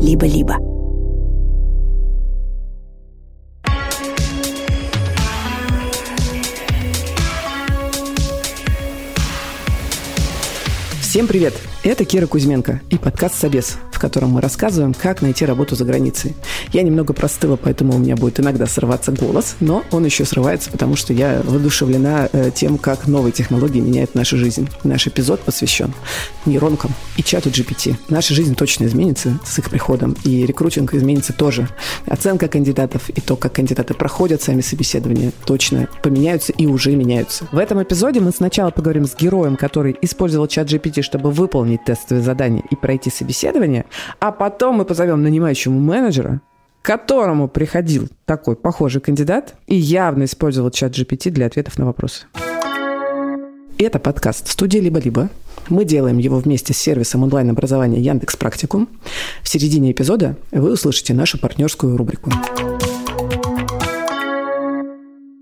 либо-либо. Всем привет! Это Кира Кузьменко и подкаст «Собес», в котором мы рассказываем, как найти работу за границей. Я немного простыла, поэтому у меня будет иногда срываться голос, но он еще срывается, потому что я воодушевлена э, тем, как новые технологии меняют нашу жизнь. Наш эпизод посвящен нейронкам и чату GPT. Наша жизнь точно изменится с их приходом, и рекрутинг изменится тоже. Оценка кандидатов и то, как кандидаты проходят сами собеседования, точно поменяются и уже меняются. В этом эпизоде мы сначала поговорим с героем, который использовал чат GPT, чтобы выполнить выполнить тестовые задания и пройти собеседование, а потом мы позовем нанимающему менеджера, которому приходил такой похожий кандидат и явно использовал чат GPT для ответов на вопросы. Это подкаст студии «Либо-либо». Мы делаем его вместе с сервисом онлайн-образования Яндекс Практикум. В середине эпизода вы услышите нашу партнерскую рубрику.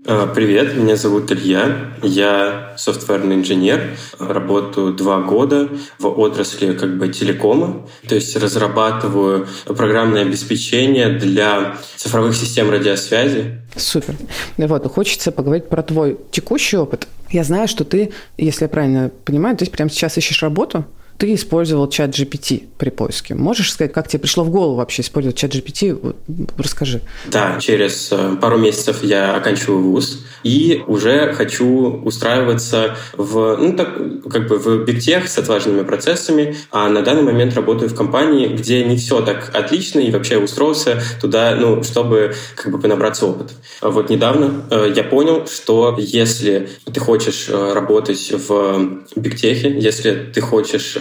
А, привет, меня зовут Илья, я софтверный инженер, работаю два года в отрасли как бы телекома, то есть разрабатываю программное обеспечение для цифровых систем радиосвязи. Супер. Вот, хочется поговорить про твой текущий опыт. Я знаю, что ты, если я правильно понимаю, ты прямо сейчас ищешь работу, ты использовал чат GPT при поиске. Можешь сказать, как тебе пришло в голову вообще использовать чат GPT? Расскажи. Да, через э, пару месяцев я оканчиваю вуз и уже хочу устраиваться в, ну, так, как бы в бигтех с отважными процессами, а на данный момент работаю в компании, где не все так отлично, и вообще устроился туда, ну, чтобы как бы понабраться опыт. Вот недавно э, я понял, что если ты хочешь э, работать в бигтехе, если ты хочешь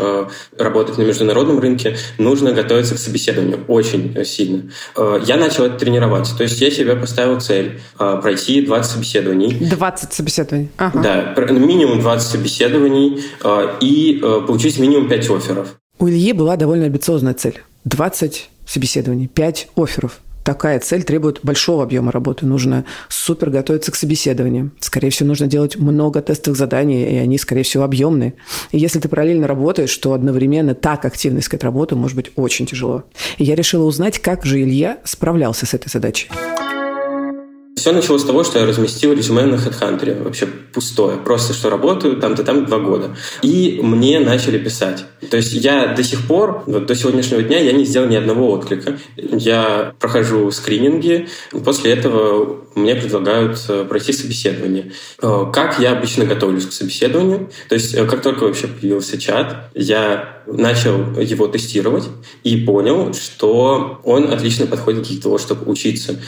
работать на международном рынке, нужно готовиться к собеседованию очень сильно. Э, я начал это тренировать. То есть я себе поставил цель э, пройти 20 собеседований. 20 собеседований? Ага. Да, минимум 20 собеседований и получить минимум 5 офферов. У Ильи была довольно амбициозная цель. 20 собеседований, 5 офферов такая цель требует большого объема работы. Нужно супер готовиться к собеседованию. Скорее всего, нужно делать много тестовых заданий, и они, скорее всего, объемные. И если ты параллельно работаешь, то одновременно так активно искать работу может быть очень тяжело. И я решила узнать, как же Илья справлялся с этой задачей. Все началось с того, что я разместил резюме на HeadHunter, вообще пустое, просто что работаю там-то там два года. И мне начали писать. То есть я до сих пор, вот до сегодняшнего дня, я не сделал ни одного отклика. Я прохожу скрининги, после этого мне предлагают э, пройти собеседование. Э, как я обычно готовлюсь к собеседованию? То есть э, как только вообще появился чат, я начал его тестировать и понял, что он отлично подходит для того, чтобы учиться,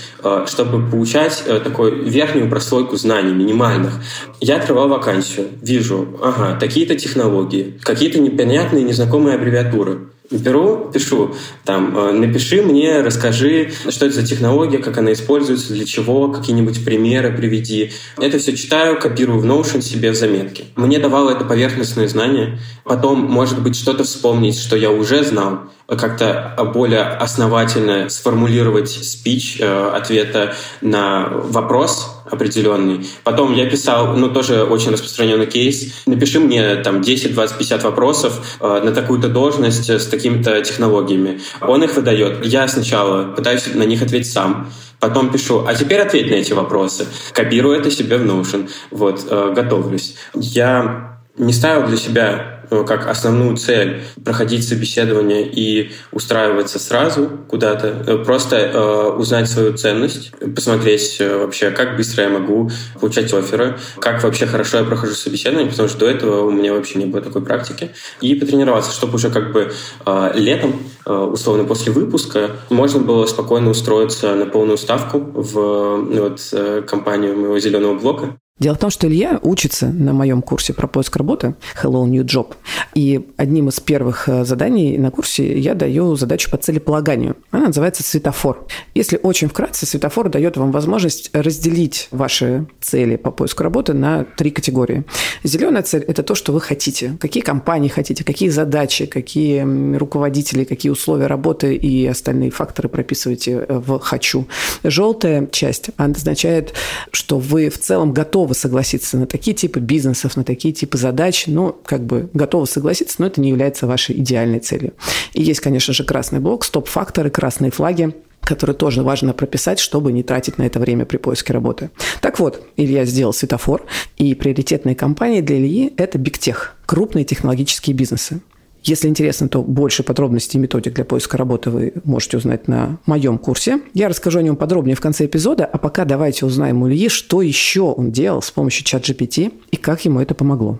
чтобы получать такую верхнюю прослойку знаний, минимальных. Я открывал вакансию, вижу, ага, такие-то технологии, какие-то непонятные, незнакомые аббревиатуры. Беру, пишу, там, э, напиши мне, расскажи, что это за технология, как она используется, для чего, какие-нибудь примеры приведи. Это все читаю, копирую в Notion себе в заметки. Мне давало это поверхностные знания. Потом, может быть, что-то вспомнить, что я уже знал, как-то более основательно сформулировать спич э, ответа на вопрос определенный. Потом я писал, ну, тоже очень распространенный кейс, напиши мне там 10, 20, 50 вопросов э, на такую-то должность с такими-то технологиями. Он их выдает. Я сначала пытаюсь на них ответить сам, потом пишу, а теперь ответь на эти вопросы. Копирую это себе в Notion. Вот, э, готовлюсь. Я не ставил для себя как основную цель проходить собеседование и устраиваться сразу куда-то, э, просто э, узнать свою ценность, посмотреть э, вообще, как быстро я могу получать оферы, как вообще хорошо я прохожу собеседование, потому что до этого у меня вообще не было такой практики, и потренироваться, чтобы уже как бы э, летом, э, условно после выпуска, можно было спокойно устроиться на полную ставку в вот, э, компанию моего зеленого блока Дело в том, что Илья учится на моем курсе про поиск работы Hello New Job. И одним из первых э, заданий на курсе я даю задачу по целеполаганию. Она называется светофор. Если очень вкратце, светофор дает вам возможность разделить ваши цели по поиску работы на три категории. Зеленая цель – это то, что вы хотите. Какие компании хотите, какие задачи, какие руководители, какие условия работы и остальные факторы прописываете в «хочу». Желтая часть означает, что вы в целом готовы готовы согласиться на такие типы бизнесов, на такие типы задач, ну, как бы готовы согласиться, но это не является вашей идеальной целью. И есть, конечно же, красный блок, стоп-факторы, красные флаги, которые тоже важно прописать, чтобы не тратить на это время при поиске работы. Так вот, Илья сделал светофор, и приоритетные компании для Ильи – это бигтех, крупные технологические бизнесы. Если интересно, то больше подробностей и методик для поиска работы вы можете узнать на моем курсе. Я расскажу о нем подробнее в конце эпизода, а пока давайте узнаем у Ильи, что еще он делал с помощью чат GPT и как ему это помогло.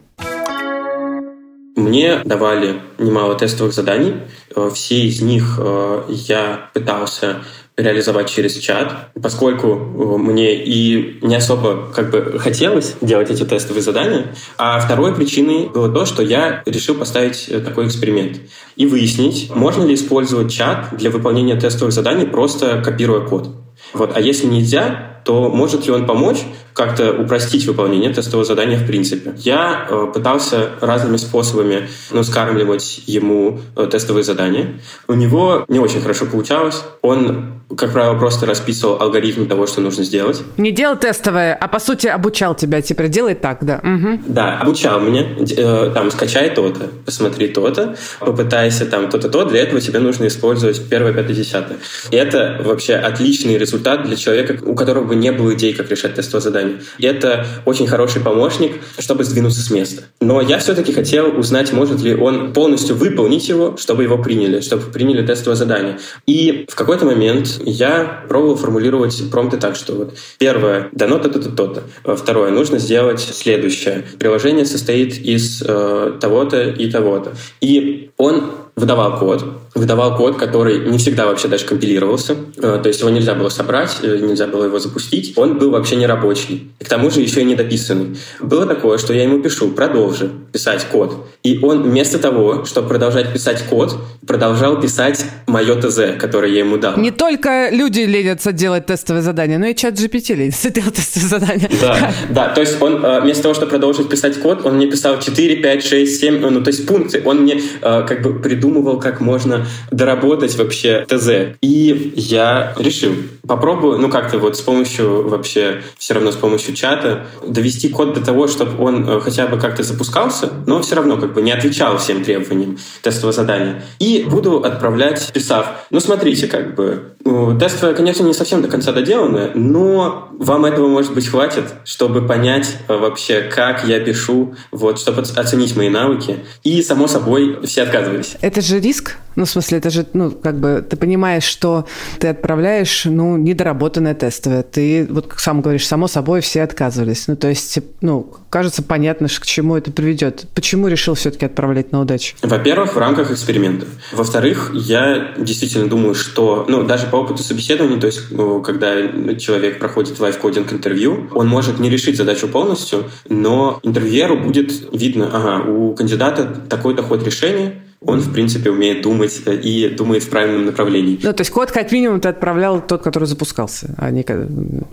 Мне давали немало тестовых заданий. Э, все из них э, я пытался реализовать через чат, поскольку э, мне и не особо как бы хотелось делать эти тестовые задания. А второй причиной было то, что я решил поставить такой эксперимент и выяснить, можно ли использовать чат для выполнения тестовых заданий, просто копируя код. Вот. А если нельзя, то может ли он помочь как-то упростить выполнение тестового задания в принципе. Я э, пытался разными способами ну, скармливать ему э, тестовые задания. У него не очень хорошо получалось. Он, как правило, просто расписывал алгоритм того, что нужно сделать. Не делал тестовое, а по сути обучал тебя. Теперь делай так, да. Угу. Да, обучал меня. Э, там, скачай то-то, посмотри то-то, попытайся там то-то, то. Для этого тебе нужно использовать первое, пятое, десятое. И это вообще отличный результат для человека, у которого бы не было идей, как решать тестовое задание. И это очень хороший помощник, чтобы сдвинуться с места. Но я все-таки хотел узнать, может ли он полностью выполнить его, чтобы его приняли, чтобы приняли тестовое задание. И в какой-то момент я пробовал формулировать промпты так, что вот первое, дано то-то, то-то. Второе, нужно сделать следующее. Приложение состоит из э, того-то и того-то. И он выдавал код, выдавал код, который не всегда вообще даже компилировался, э, то есть его нельзя было собрать, э, нельзя было его запустить, он был вообще не рабочий, и к тому же еще и недописанный. Было такое, что я ему пишу, продолжи писать код, и он вместо того, чтобы продолжать писать код, продолжал писать мое ТЗ, которое я ему дал. Не только люди ленятся делать тестовые задания, но и чат GPT ленится делать тестовые задания. Да, да, то есть он э, вместо того, чтобы продолжить писать код, он мне писал 4, 5, 6, 7, ну то есть пункты, он мне как бы придумал придумывал, как можно доработать вообще ТЗ. И я решил, попробую, ну как-то вот с помощью вообще, все равно с помощью чата, довести код до того, чтобы он э, хотя бы как-то запускался, но все равно как бы не отвечал всем требованиям тестового задания. И буду отправлять, писав, ну смотрите, как бы, тестовое, конечно, не совсем до конца доделано, но вам этого, может быть, хватит, чтобы понять э, вообще, как я пишу, вот, чтобы оценить мои навыки. И, само собой, все отказывались. Это же риск? Ну, в смысле, это же, ну, как бы, ты понимаешь, что ты отправляешь, ну, недоработанное тестовое. Ты, вот как сам говоришь, само собой все отказывались. Ну, то есть, ну, кажется понятно, к чему это приведет. Почему решил все-таки отправлять на удачу? Во-первых, в рамках эксперимента. Во-вторых, я действительно думаю, что, ну, даже по опыту собеседования, то есть, ну, когда человек проходит лайфкодинг интервью, он может не решить задачу полностью, но интервьюеру будет видно, ага, у кандидата такой-то ход решения, он, в принципе, умеет думать и думает в правильном направлении. Ну, то есть код, как минимум, ты отправлял тот, который запускался, а не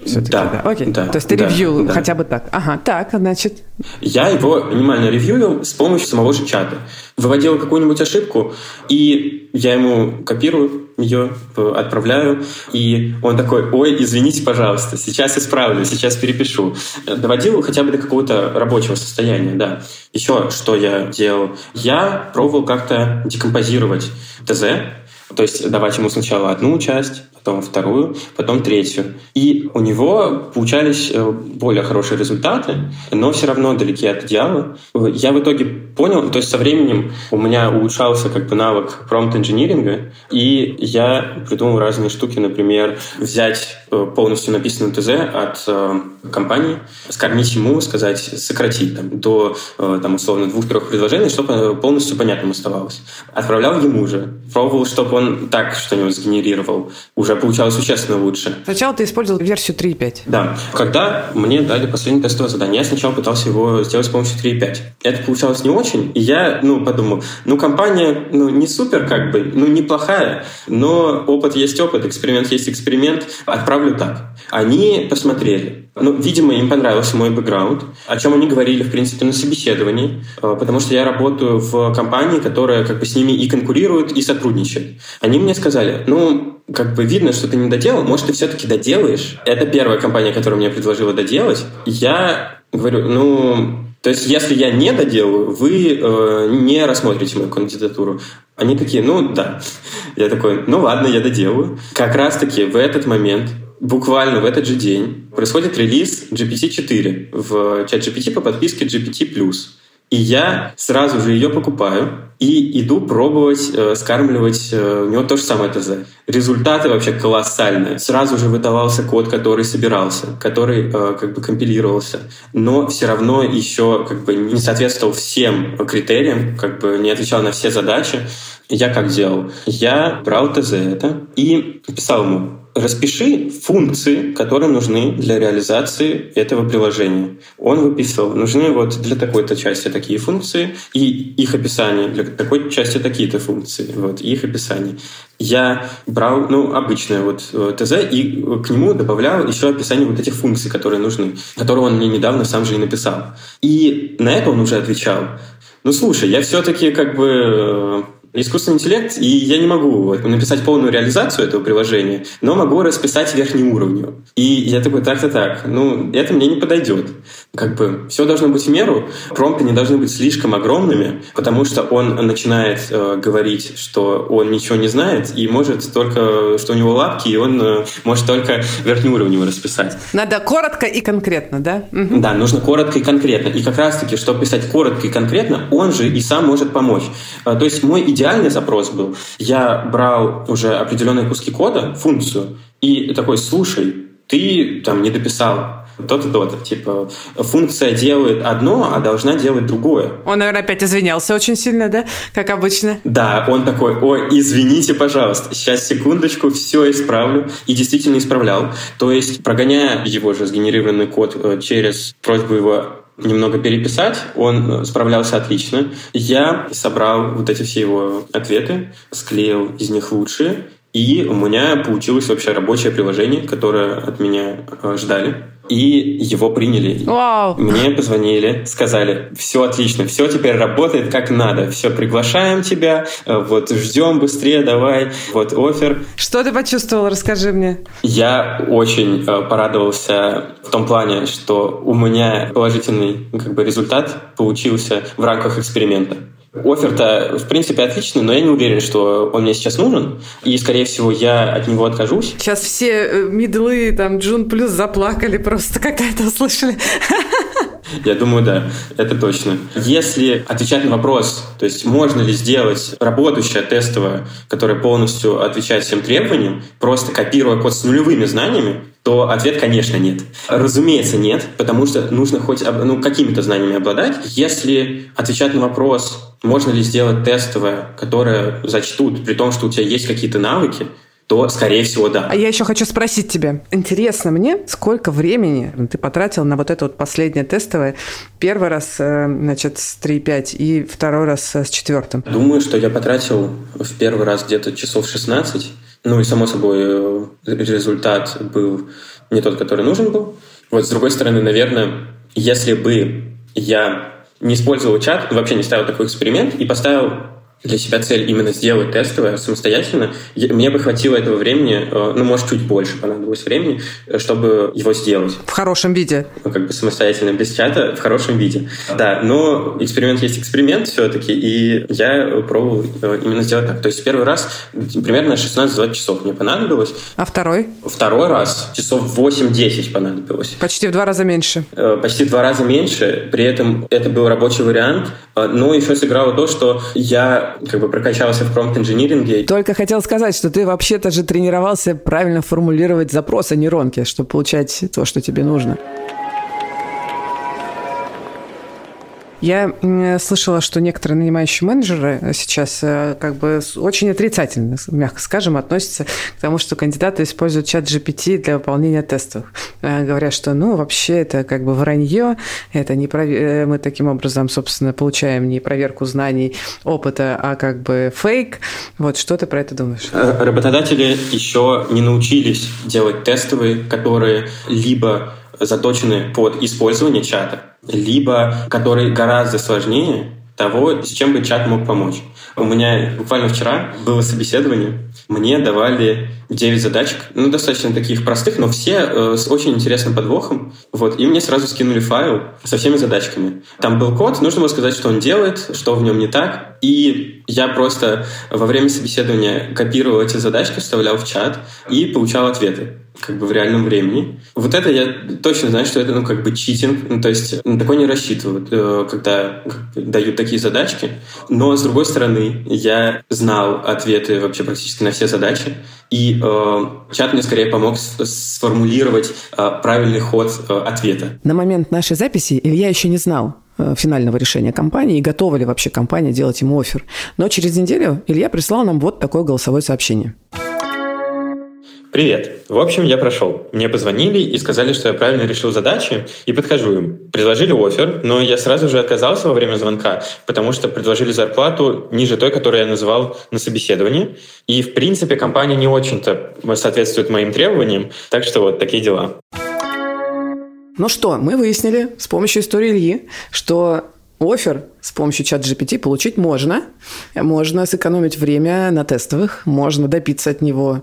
все-таки. Да, да. Окей. Да, то есть ты да, ревью да. хотя бы так. Ага, так, значит. Я его минимально ревьюил с помощью самого же чата. Выводил какую-нибудь ошибку, и я ему копирую ее, отправляю, и он такой, ой, извините, пожалуйста, сейчас исправлю, сейчас перепишу. Доводил хотя бы до какого-то рабочего состояния, да. Еще что я делал? Я пробовал как-то декомпозировать ТЗ, то есть давать ему сначала одну часть, потом вторую, потом третью. И у него получались э, более хорошие результаты, но все равно далеки от идеала. Я в итоге понял, то есть со временем у меня улучшался как бы навык промпт-инжиниринга, и я придумал разные штуки, например, взять э, полностью написанный ТЗ от э, компании, скормить ему, сказать, сократить там, до там, условно двух-трех предложений, чтобы полностью понятным оставалось. Отправлял ему же, пробовал, чтобы он так что-нибудь сгенерировал, уже уже получалось существенно лучше. Сначала ты использовал версию 3.5. Да. Когда мне дали последнее тестовое задание, я сначала пытался его сделать с помощью 3.5. Это получалось не очень, и я ну, подумал, ну, компания ну, не супер как бы, ну, неплохая, но опыт есть опыт, эксперимент есть эксперимент, отправлю так. Они посмотрели. Ну, видимо, им понравился мой бэкграунд, о чем они говорили, в принципе, на собеседовании, э, потому что я работаю в компании, которая как бы с ними и конкурирует, и сотрудничает. Они мне сказали, ну, как бы видно, что ты не доделал, может, ты все-таки доделаешь. Это первая компания, которая мне предложила доделать. Я Говорю, ну, то есть, если я не доделаю, вы э, не рассмотрите мою кандидатуру. Они такие, ну да. Я такой, ну ладно, я доделаю. Как раз-таки в этот момент буквально в этот же день происходит релиз GPT-4 в чат GPT по подписке GPT+. И я сразу же ее покупаю и иду пробовать э, скармливать э, у него то же самое ТЗ. Результаты вообще колоссальные. Сразу же выдавался код, который собирался, который э, как бы компилировался, но все равно еще как бы не соответствовал всем критериям, как бы не отвечал на все задачи. Я как делал? Я брал ТЗ это и писал ему распиши функции, которые нужны для реализации этого приложения. Он выписывал, нужны вот для такой-то части такие функции, и их описание, для такой части такие-то функции, вот, и их описание. Я брал, ну, обычное вот э, ТЗ и к нему добавлял еще описание вот этих функций, которые нужны, которые он мне недавно сам же и написал. И на это он уже отвечал. Ну, слушай, я все-таки как бы э, искусственный интеллект, и я не могу написать полную реализацию этого приложения, но могу расписать верхний уровень. И я такой, так-то так, ну, это мне не подойдет. Как бы все должно быть в меру, промпты не должны быть слишком огромными, потому что он начинает э, говорить, что он ничего не знает, и может только, что у него лапки, и он э, может только верхний уровень его расписать. Надо коротко и конкретно, да? Угу. Да, нужно коротко и конкретно. И как раз-таки, чтобы писать коротко и конкретно, он же и сам может помочь. Э, то есть мой идеал идеальный запрос был, я брал уже определенные куски кода, функцию, и такой, слушай, ты там не дописал то-то, то-то. Типа, функция делает одно, а должна делать другое. Он, наверное, опять извинялся очень сильно, да? Как обычно. Да, он такой, ой, извините, пожалуйста, сейчас секундочку, все исправлю. И действительно исправлял. То есть, прогоняя его же сгенерированный код э, через просьбу его немного переписать. Он э, справлялся отлично. Я собрал вот эти все его ответы, склеил из них лучшие, и у меня получилось вообще рабочее приложение, которое от меня э, ждали и его приняли. Вау. Мне позвонили, сказали, все отлично, все теперь работает как надо, все, приглашаем тебя, э, вот ждем быстрее, давай, вот офер. Что ты почувствовал, расскажи мне. Я очень э, порадовался в том плане, что у меня положительный как бы, результат получился в рамках эксперимента. Офер-то, в принципе, отличный, но я не уверен, что он мне сейчас нужен. И, скорее всего, я от него откажусь. Сейчас все э, мидлы, там, Джун Плюс заплакали просто, когда это услышали. Я думаю, да, это точно. Если отвечать на вопрос, то есть можно ли сделать работающее тестовое, которое полностью отвечает всем требованиям, просто копируя код с нулевыми знаниями, то ответ, конечно, нет. Разумеется, нет, потому что нужно хоть ну, какими-то знаниями обладать. Если отвечать на вопрос, можно ли сделать тестовое, которое зачтут, при том, что у тебя есть какие-то навыки, то, скорее всего, да. А я еще хочу спросить тебя. Интересно мне, сколько времени ты потратил на вот это вот последнее тестовое? Первый раз, э, значит, с 3,5 и второй раз с четвертым. Думаю, что я потратил в первый раз где-то часов 16. Ну и, само собой, э, результат был не тот, который нужен был. Вот, с другой стороны, наверное, если бы я не использовал чат, вообще не ставил такой эксперимент и поставил для себя цель именно сделать тестовое самостоятельно, мне бы хватило этого времени, э, ну, может, чуть больше понадобилось времени, э, чтобы его сделать. В хорошем виде. Ну, как бы самостоятельно, без чата, в хорошем виде. Да, но эксперимент есть эксперимент все-таки, и я пробовал э, именно сделать так. То есть первый раз примерно 16-20 часов мне понадобилось. А второй? Второй раз часов 8-10 понадобилось. Почти в два раза меньше. Почти в два раза меньше, при этом это был рабочий вариант, но еще сыграло то, что я как бы прокачался в промпт-инжиниринге. Только хотел сказать, что ты вообще-то же тренировался правильно формулировать запросы нейронки, чтобы получать то, что тебе нужно. Я слышала, что некоторые нанимающие менеджеры сейчас э, как бы очень отрицательно, мягко скажем, относятся к тому, что кандидаты используют чат GPT для выполнения тестов. Э, говорят, что ну вообще это как бы вранье, это не пров... Э, мы таким образом, собственно, получаем не проверку знаний, опыта, а как бы фейк. Вот что ты про это думаешь? Работодатели еще не научились делать тестовые, которые либо заточены под использование чата, либо которые гораздо сложнее, того, с чем бы чат мог помочь. У меня буквально вчера было собеседование, мне давали 9 задачек, ну, достаточно таких простых, но все э, с очень интересным подвохом. Вот, и мне сразу скинули файл со всеми задачками. Там был код, нужно было сказать, что он делает, что в нем не так. И я просто во время собеседования копировал эти задачки, вставлял в чат и получал ответы как бы в реальном времени. Вот это я точно знаю, что это, ну, как бы читинг, ну, то есть на такое не рассчитывают, э, когда дают такие задачки. Но, с другой стороны, я знал ответы вообще практически на все задачи, и э, чат мне скорее помог сформулировать э, правильный ход э, ответа. На момент нашей записи Илья еще не знал, финального решения компании и готова ли вообще компания делать ему офер. Но через неделю Илья прислал нам вот такое голосовое сообщение. Привет. В общем, я прошел. Мне позвонили и сказали, что я правильно решил задачи, и подхожу им. Предложили офер, но я сразу же отказался во время звонка, потому что предложили зарплату ниже той, которую я называл на собеседовании. И, в принципе, компания не очень-то соответствует моим требованиям, так что вот такие дела. Ну что, мы выяснили с помощью истории Ильи, что офер с помощью чат GPT получить можно. Можно сэкономить время на тестовых, можно добиться от него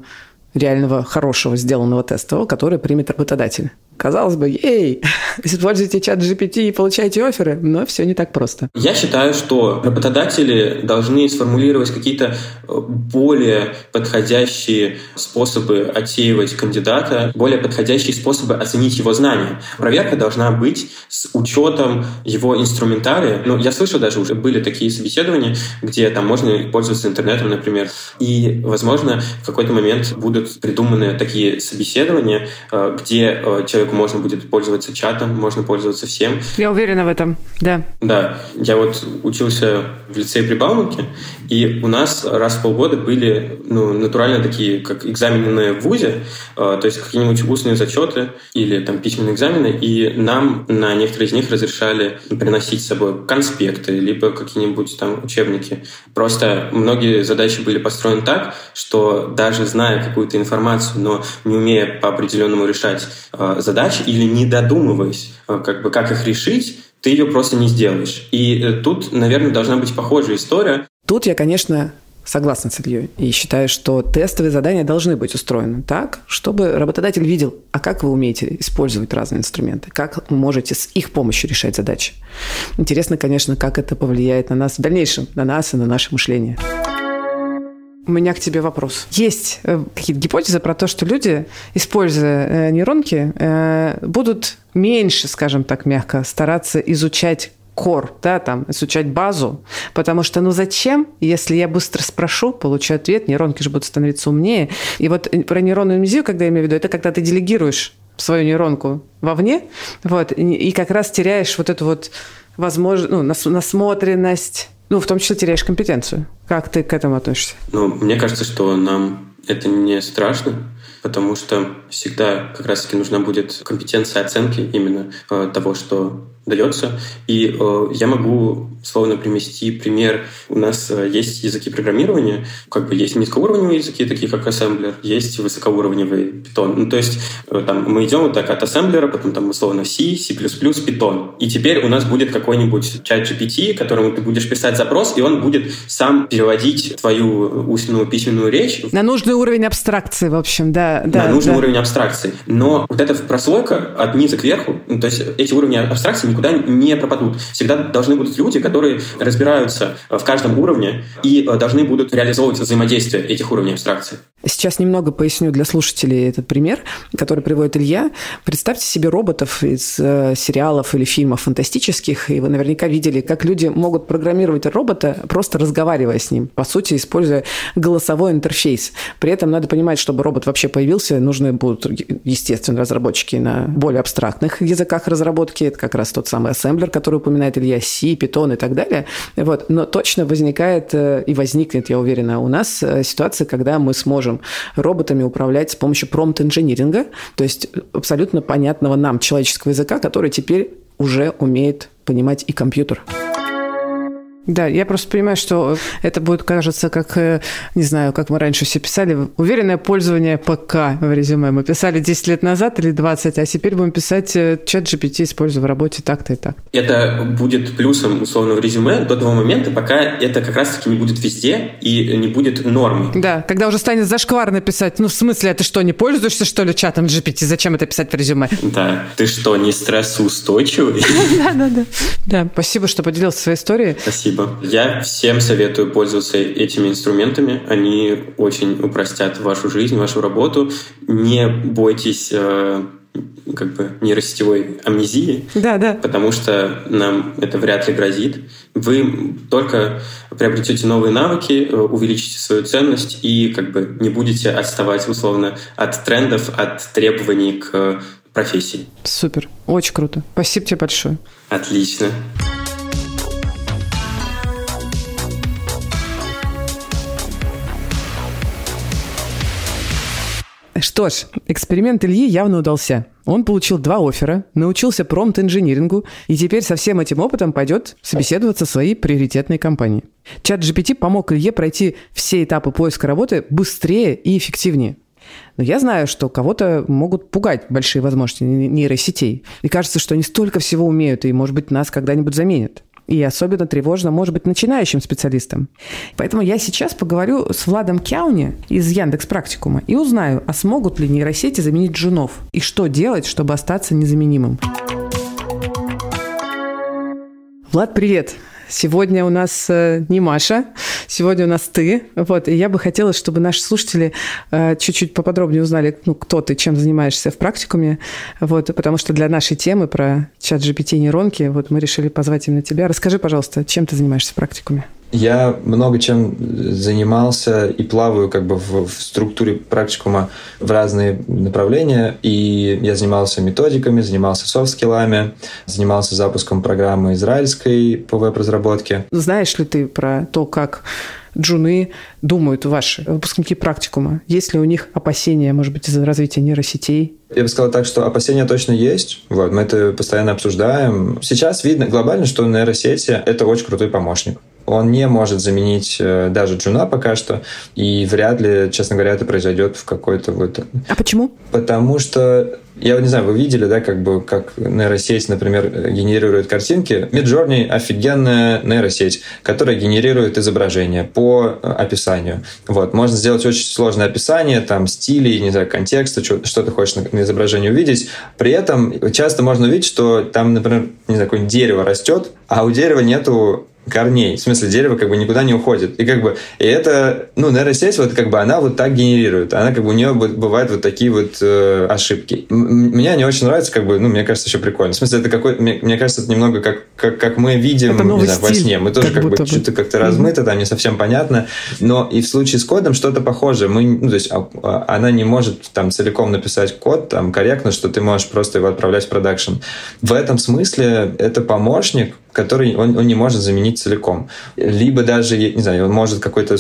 реального хорошего сделанного тестового, который примет работодатель. Казалось бы, ей, используйте чат GPT и получайте оферы, но все не так просто. Я считаю, что работодатели должны сформулировать какие-то э, более подходящие способы отсеивать кандидата, более подходящие способы оценить его знания. Проверка должна быть с учетом его инструментария. Ну, я слышал даже уже были такие собеседования, где там можно пользоваться интернетом, например. И, возможно, в какой-то момент будут придуманы такие собеседования, э, где э, человек человеку можно будет пользоваться чатом, можно пользоваться всем. Я уверена в этом, да. Да. Я вот учился в лицее при Бауманке, и у нас раз в полгода были ну, натурально такие, как экзамены в ВУЗе, э, то есть какие-нибудь устные зачеты или там письменные экзамены, и нам на некоторые из них разрешали приносить с собой конспекты, либо какие-нибудь там учебники. Просто многие задачи были построены так, что даже зная какую-то информацию, но не умея по определенному решать э, задачи, задач или не додумываясь, э, как бы как их решить, ты ее просто не сделаешь. И э, тут, наверное, должна быть похожая история. Тут я, конечно, согласна с Ильей и считаю, что тестовые задания должны быть устроены так, чтобы работодатель видел, а как вы умеете использовать разные инструменты, как можете с их помощью решать задачи. Интересно, конечно, как это повлияет на нас в дальнейшем, на нас и на наше мышление. У меня к тебе вопрос. Есть э, какие-то гипотезы про то, что люди, используя э, нейронки, э, будут меньше, скажем так мягко, стараться изучать кор, да, там, изучать базу, потому что, ну зачем, если я быстро спрошу, получу ответ, нейронки же будут становиться умнее. И вот про нейронную амнезию, когда я имею в виду, это когда ты делегируешь свою нейронку вовне, вот, и как раз теряешь вот эту вот возможность, ну, насмотренность, ну, в том числе теряешь компетенцию. Как ты к этому относишься? Ну, мне кажется, что нам это не страшно, потому что всегда как раз-таки нужна будет компетенция оценки именно э, того, что дается. И э, я могу словно привести пример. У нас э, есть языки программирования, как бы есть низкоуровневые языки, такие как ассемблер, есть высокоуровневый Python. Ну, то есть э, там мы идем вот так от ассемблера, потом там условно C, C++, Python. И теперь у нас будет какой-нибудь чат GPT, которому ты будешь писать запрос, и он будет сам переводить твою устную письменную речь. На нужный уровень абстракции, в общем, да. да на нужный да. уровень абстракции. Но вот эта прослойка от низа к верху, ну, то есть эти уровни абстракции никуда не пропадут. Всегда должны будут люди, которые разбираются в каждом уровне и э, должны будут реализовывать взаимодействие этих уровней абстракции. Сейчас немного поясню для слушателей этот пример, который приводит Илья. Представьте себе роботов из э, сериалов или фильмов фантастических, и вы наверняка видели, как люди могут программировать робота, просто разговаривая с ним, по сути, используя голосовой интерфейс. При этом надо понимать, чтобы робот вообще появился, нужны будут, естественно, разработчики на более абстрактных языках разработки. Это как раз тот самый ассемблер, который упоминает Илья, C, Python и так далее. Вот. Но точно возникает э, и возникнет, я уверена, у нас э, ситуация, когда мы сможем можем роботами управлять с помощью промпт-инжиниринга, то есть абсолютно понятного нам человеческого языка, который теперь уже умеет понимать и компьютер. Да, я просто понимаю, что это будет, кажется, как, э, не знаю, как мы раньше все писали, уверенное пользование ПК в резюме. Мы писали 10 лет назад или 20, а теперь будем писать э, чат GPT, используя в работе так-то и так. Это будет плюсом, условно, в резюме до того момента, пока это как раз-таки не будет везде и не будет нормой. Да, когда уже станет зашкварно писать, ну, в смысле, а ты что, не пользуешься, что ли, чатом GPT? Зачем это писать в резюме? Да, ты что, не стрессоустойчивый? Да, да, да. Да, спасибо, что поделился своей историей. Спасибо. Спасибо. Я всем советую пользоваться этими инструментами. Они очень упростят вашу жизнь, вашу работу. Не бойтесь э, как бы нейросетевой амнезии, да, да. потому что нам это вряд ли грозит. Вы только приобретете новые навыки, э, увеличите свою ценность и как бы не будете отставать условно от трендов, от требований к профессии. Супер, очень круто. Спасибо тебе большое. Отлично. Что ж, эксперимент Ильи явно удался. Он получил два оффера, научился промпт-инжинирингу и теперь со всем этим опытом пойдет собеседоваться в свои приоритетные компании. Чат GPT помог Илье пройти все этапы поиска работы быстрее и эффективнее. Но я знаю, что кого-то могут пугать большие возможности нейросетей. И кажется, что они столько всего умеют, и, может быть, нас когда-нибудь заменят. И особенно тревожно может быть начинающим специалистам. Поэтому я сейчас поговорю с Владом Кяуни из Яндекс Практикума и узнаю, а смогут ли нейросети заменить джунов и что делать, чтобы остаться незаменимым. Влад, привет! Сегодня у нас э, не Маша, сегодня у нас ты. Вот, и я бы хотела, чтобы наши слушатели э, чуть-чуть поподробнее узнали, ну, кто ты, чем занимаешься в практикуме. Вот, потому что для нашей темы про чат GPT нейронки вот мы решили позвать именно тебя. Расскажи, пожалуйста, чем ты занимаешься в практикуме? Я много чем занимался и плаваю как бы в, в структуре практикума в разные направления. И я занимался методиками, занимался софт-скиллами, занимался запуском программы израильской по веб-разработке. Знаешь ли ты про то, как джуны думают ваши выпускники практикума? Есть ли у них опасения, может быть, из-за развития нейросетей? Я бы сказал так, что опасения точно есть. Вот, мы это постоянно обсуждаем. Сейчас видно глобально, что нейросети — это очень крутой помощник он не может заменить э, даже джуна пока что, и вряд ли, честно говоря, это произойдет в какой-то вот... А почему? Потому что я не знаю, вы видели, да, как бы, как нейросеть, например, генерирует картинки. Midjourney — офигенная нейросеть, которая генерирует изображение по описанию. Вот, можно сделать очень сложное описание, там, стилей, не знаю, контекста, что, что ты хочешь на, на изображении увидеть. При этом часто можно увидеть, что там, например, не знаю, какое-нибудь дерево растет, а у дерева нету корней. В смысле, дерево как бы никуда не уходит. И как бы, и это, ну, нейросеть, вот как бы она вот так генерирует. Она как бы у нее бывают вот такие вот э, ошибки. Мне они очень нравятся, как бы, ну, мне кажется, еще прикольно. В смысле, это какой мне, мне кажется, это немного как, как, как мы видим, не знаю, во сне. Мы тоже как, как бы что-то как-то размыто, там не совсем понятно. Но и в случае с кодом что-то похожее. Мы, ну, то есть а, а, она не может там целиком написать код там корректно, что ты можешь просто его отправлять в продакшн. В этом смысле это помощник, который он, он не может заменить целиком. Либо даже, не знаю, он может какой-то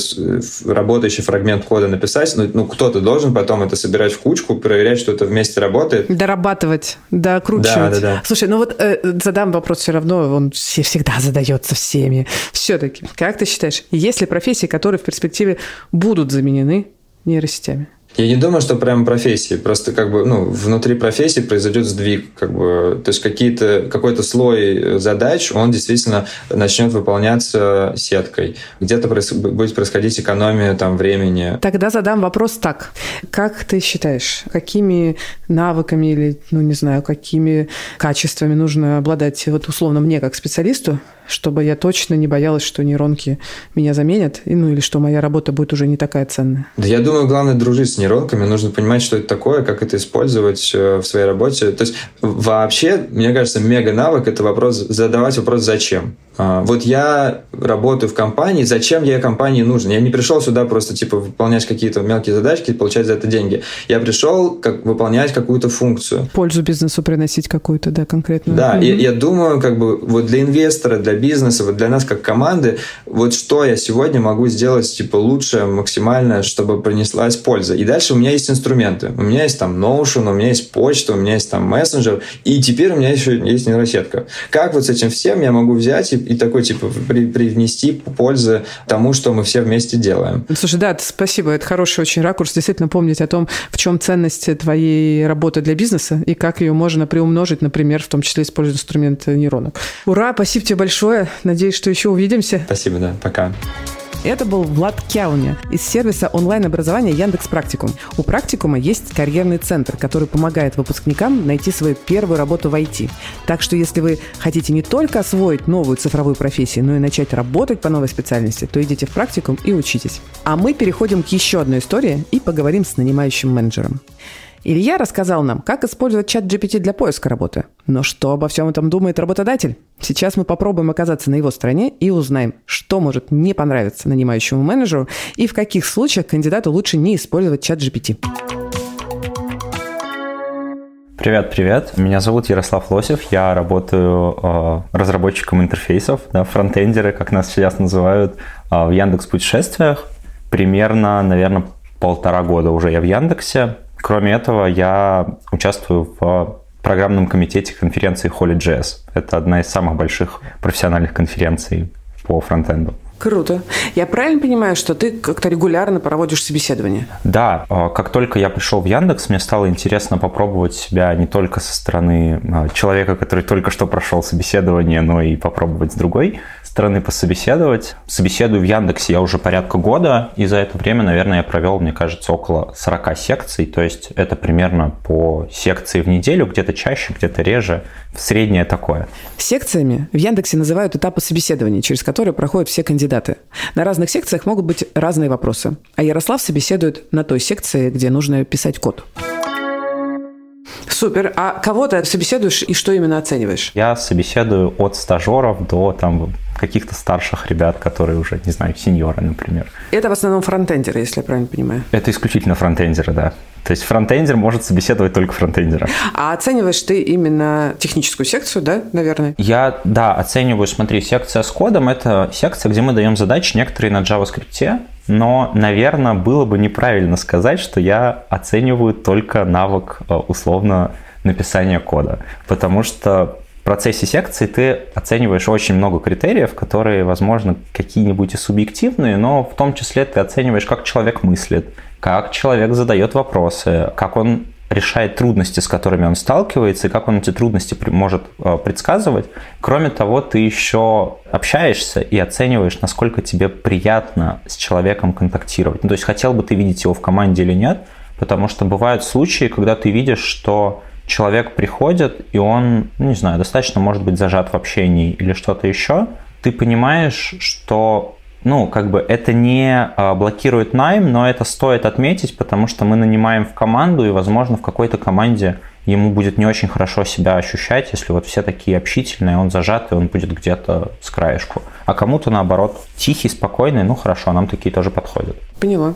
работающий фрагмент кода написать, но ну, кто-то должен потом это собирать в кучку, проверять, что это вместе работает. Дорабатывать, докручивать. Да, да, да. Слушай, ну вот э, задам вопрос все равно, он всегда задается всеми. Все-таки, как ты считаешь, есть ли профессии, которые в перспективе будут заменены нейросетями? Я не думаю, что прям профессии. Просто как бы, ну, внутри профессии произойдет сдвиг, как бы, то есть какие-то, какой-то слой задач, он действительно начнет выполняться сеткой. Где-то проис- будет происходить экономия там времени. Тогда задам вопрос так. Как ты считаешь, какими навыками или, ну, не знаю, какими качествами нужно обладать, вот условно мне как специалисту, чтобы я точно не боялась, что нейронки меня заменят, ну или что моя работа будет уже не такая ценная. Да я думаю, главное дружить с нейронками, нужно понимать, что это такое, как это использовать э, в своей работе. То есть вообще, мне кажется, мега навык – это вопрос, задавать вопрос «зачем?». А, вот я работаю в компании, зачем я компании нужен? Я не пришел сюда просто типа выполнять какие-то мелкие задачки и получать за это деньги. Я пришел как выполнять какую-то функцию. Пользу бизнесу приносить какую-то, да, конкретно. Да, угу. я, я думаю, как бы вот для инвестора, для бизнеса, вот для нас как команды, вот что я сегодня могу сделать типа лучше, максимально, чтобы принеслась польза. И дальше у меня есть инструменты. У меня есть там Notion, у меня есть почта, у меня есть там мессенджер, и теперь у меня еще есть нейросетка. Как вот с этим всем я могу взять и и такой, типа, при, привнести пользы тому, что мы все вместе делаем. Слушай, да, спасибо. Это хороший очень ракурс. Действительно помнить о том, в чем ценность твоей работы для бизнеса и как ее можно приумножить, например, в том числе используя инструмент нейронок. Ура, спасибо тебе большое. Надеюсь, что еще увидимся. Спасибо, да. Пока. Это был Влад Кяуня из сервиса онлайн-образования Яндекс Практикум. У Практикума есть карьерный центр, который помогает выпускникам найти свою первую работу в IT. Так что если вы хотите не только освоить новую цифровую профессию, но и начать работать по новой специальности, то идите в практикум и учитесь. А мы переходим к еще одной истории и поговорим с нанимающим менеджером. Илья рассказал нам, как использовать чат GPT для поиска работы. Но что обо всем этом думает работодатель? Сейчас мы попробуем оказаться на его стороне и узнаем, что может не понравиться нанимающему менеджеру и в каких случаях кандидату лучше не использовать чат GPT. Привет, привет. Меня зовут Ярослав Лосев. Я работаю э, разработчиком интерфейсов, да, фронтендеры, как нас сейчас называют, э, в Яндекс Путешествиях. Примерно, наверное, полтора года уже я в Яндексе. Кроме этого, я участвую в программном комитете конференции Holy.js. Это одна из самых больших профессиональных конференций по фронтенду. Круто. Я правильно понимаю, что ты как-то регулярно проводишь собеседование? Да. А, как только я пришел в Яндекс, мне стало интересно попробовать себя не только со стороны а, человека, который только что прошел собеседование, но и попробовать с другой стороны пособеседовать. Собеседую в Яндексе я уже порядка года, и за это время, наверное, я провел, мне кажется, около 40 секций, то есть это примерно по секции в неделю, где-то чаще, где-то реже, среднее такое. Секциями в Яндексе называют этапы собеседования, через которые проходят все кандидаты. На разных секциях могут быть разные вопросы, а Ярослав собеседует на той секции, где нужно писать код. Супер. А кого ты собеседуешь и что именно оцениваешь? Я собеседую от стажеров до там каких-то старших ребят, которые уже, не знаю, сеньоры, например. Это в основном фронтендеры, если я правильно понимаю. Это исключительно фронтендеры, да. То есть фронтендер может собеседовать только фронтендера. А оцениваешь ты именно техническую секцию, да, наверное? Я, да, оцениваю, смотри, секция с кодом – это секция, где мы даем задачи некоторые на JavaScript, но, наверное, было бы неправильно сказать, что я оцениваю только навык э, условно написания кода, потому что процессе секции ты оцениваешь очень много критериев, которые, возможно, какие-нибудь и субъективные, но в том числе ты оцениваешь, как человек мыслит, как человек задает вопросы, как он решает трудности, с которыми он сталкивается, и как он эти трудности может э, предсказывать. Кроме того, ты еще общаешься и оцениваешь, насколько тебе приятно с человеком контактировать. Ну, то есть хотел бы ты видеть его в команде или нет, потому что бывают случаи, когда ты видишь, что человек приходит, и он, ну, не знаю, достаточно может быть зажат в общении или что-то еще, ты понимаешь, что ну, как бы это не а, блокирует найм, но это стоит отметить, потому что мы нанимаем в команду, и, возможно, в какой-то команде ему будет не очень хорошо себя ощущать, если вот все такие общительные, он зажатый, он будет где-то с краешку. А кому-то, наоборот, тихий, спокойный, ну, хорошо, нам такие тоже подходят. Поняла.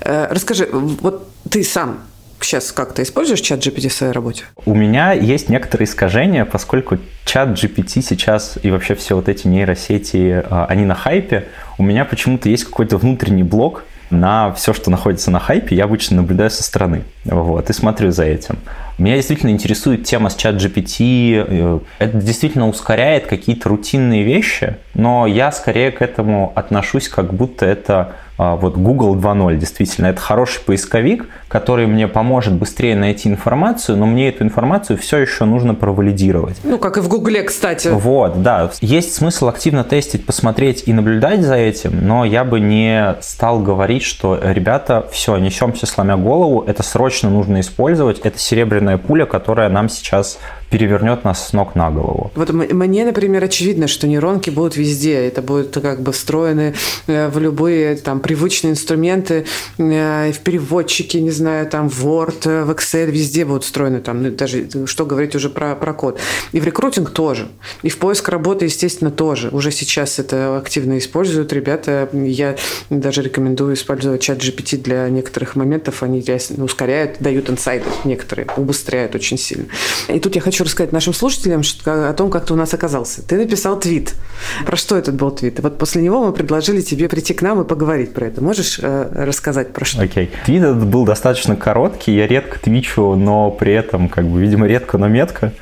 Э, расскажи, вот ты сам сейчас как то используешь чат GPT в своей работе? У меня есть некоторые искажения, поскольку чат GPT сейчас и вообще все вот эти нейросети, а, они на хайпе. У меня почему-то есть какой-то внутренний блок на все, что находится на хайпе, я обычно наблюдаю со стороны. Вот, и смотрю за этим. Меня действительно интересует тема с чат GPT. Э, это действительно ускоряет какие-то рутинные вещи, но я скорее к этому отношусь, как будто это вот Google 2.0 действительно. Это хороший поисковик, который мне поможет быстрее найти информацию, но мне эту информацию все еще нужно провалидировать. Ну, как и в Гугле, кстати. Вот, да. Есть смысл активно тестить, посмотреть и наблюдать за этим, но я бы не стал говорить, что, ребята, все, несемся сломя голову, это срочно нужно использовать, это серебряная пуля, которая нам сейчас перевернет нас с ног на голову. Вот мне, например, очевидно, что нейронки будут везде. Это будут как бы встроены э, в любые там привычные инструменты, э, в переводчики, не знаю, там в Word, э, в Excel, везде будут встроены там, ну, даже что говорить уже про, про код. И в рекрутинг тоже. И в поиск работы, естественно, тоже. Уже сейчас это активно используют ребята. Я даже рекомендую использовать чат GPT для некоторых моментов. Они ускоряют, дают инсайды некоторые, убыстряют очень сильно. И тут я хочу хочу рассказать нашим слушателям о том, как ты у нас оказался. Ты написал твит. Про что этот был твит? Вот после него мы предложили тебе прийти к нам и поговорить про это. Можешь э, рассказать про что? Окей. Okay. Твит этот был достаточно короткий. Я редко твичу, но при этом, как бы, видимо, редко, но метко.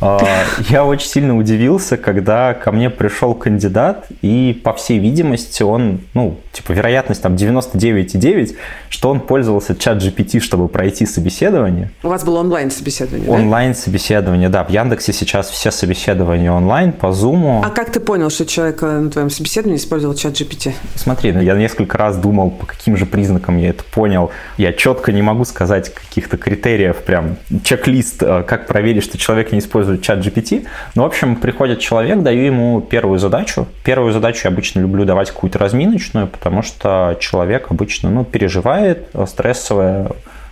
А, я очень сильно удивился, когда ко мне пришел кандидат, и, по всей видимости, он, ну, типа, вероятность там 99,9, что он пользовался чат GPT, чтобы пройти собеседование. У вас было онлайн-собеседование, Онлайн-собеседование, да? В Яндексе сейчас все собеседования онлайн, по Зуму. А как ты понял, что человек на твоем собеседовании использовал чат GPT? Смотри, ну, я несколько раз думал, по каким же признакам я это понял. Я четко не могу сказать каких-то критериев, прям чек-лист, э, как проверить, что человек не использует использовать чат GPT. Ну, в общем, приходит человек, даю ему первую задачу. Первую задачу я обычно люблю давать какую-то разминочную, потому что человек обычно ну, переживает, э, стрессовая